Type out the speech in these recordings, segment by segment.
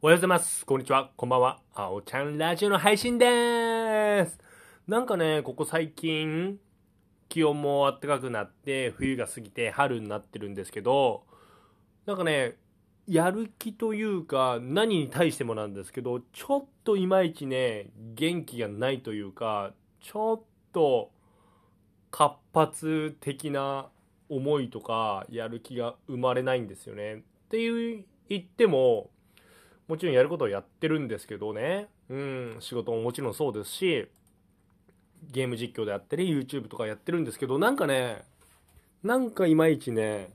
おはようございます。こんにちは。こんばんは。あおちゃんラジオの配信でーす。なんかね、ここ最近、気温も暖かくなって、冬が過ぎて春になってるんですけど、なんかね、やる気というか、何に対してもなんですけど、ちょっといまいちね、元気がないというか、ちょっと活発的な思いとか、やる気が生まれないんですよね。っていう言っても、もちろんやることをやってるんですけどね。うん、仕事ももちろんそうですし、ゲーム実況であったり、YouTube とかやってるんですけど、なんかね、なんかいまいちね、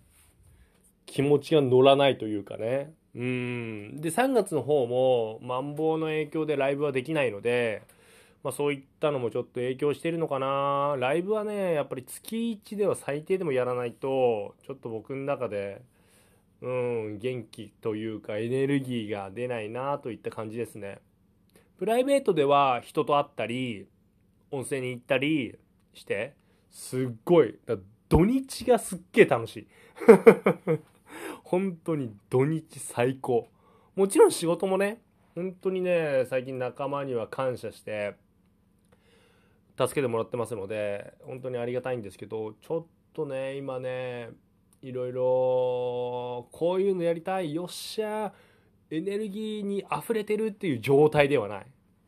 気持ちが乗らないというかね。うん。で、3月の方も、マンボウの影響でライブはできないので、まあそういったのもちょっと影響してるのかな。ライブはね、やっぱり月1では最低でもやらないと、ちょっと僕の中で、うん、元気というかエネルギーが出ないなといった感じですね。プライベートでは人と会ったり、温泉に行ったりして、すっごい、土日がすっげえ楽しい。本当に土日最高。もちろん仕事もね、本当にね、最近仲間には感謝して、助けてもらってますので、本当にありがたいんですけど、ちょっとね、今ね、いろいろ、こういうのやりたい、よっしゃ、エネルギーに溢れてるっていう状態ではない。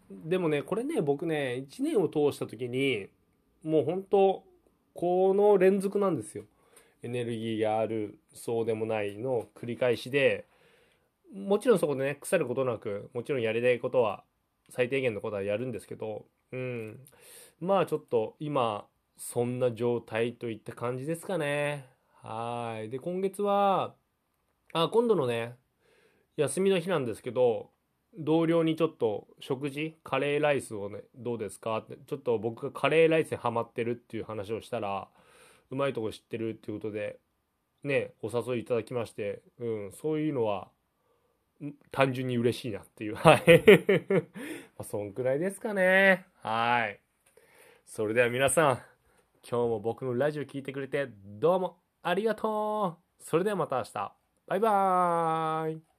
でもね、これね、僕ね、1年を通した時に、もう本当、この連続なんですよ。エネルギーがある、そうでもないの繰り返しで、もちろんそこでね、腐ることなく、もちろんやりたいことは、最低限のことはやるんですけど、うん。まあちょっと今、そんな状態といった感じですかね。はい。で、今月は、あ、今度のね、休みの日なんですけど、同僚にちょっと食事、カレーライスをね、どうですかって、ちょっと僕がカレーライスにハマってるっていう話をしたら、うまいとこ知ってるっていうことで、ね、お誘いいただきまして、うん、そういうのは、単純に嬉しいなっていう。はい。まあ、そんくらいですかね。はい。それでは皆さん、今日も僕のラジオ聞いてくれてどうもありがとうそれではまた明日。バイバーイ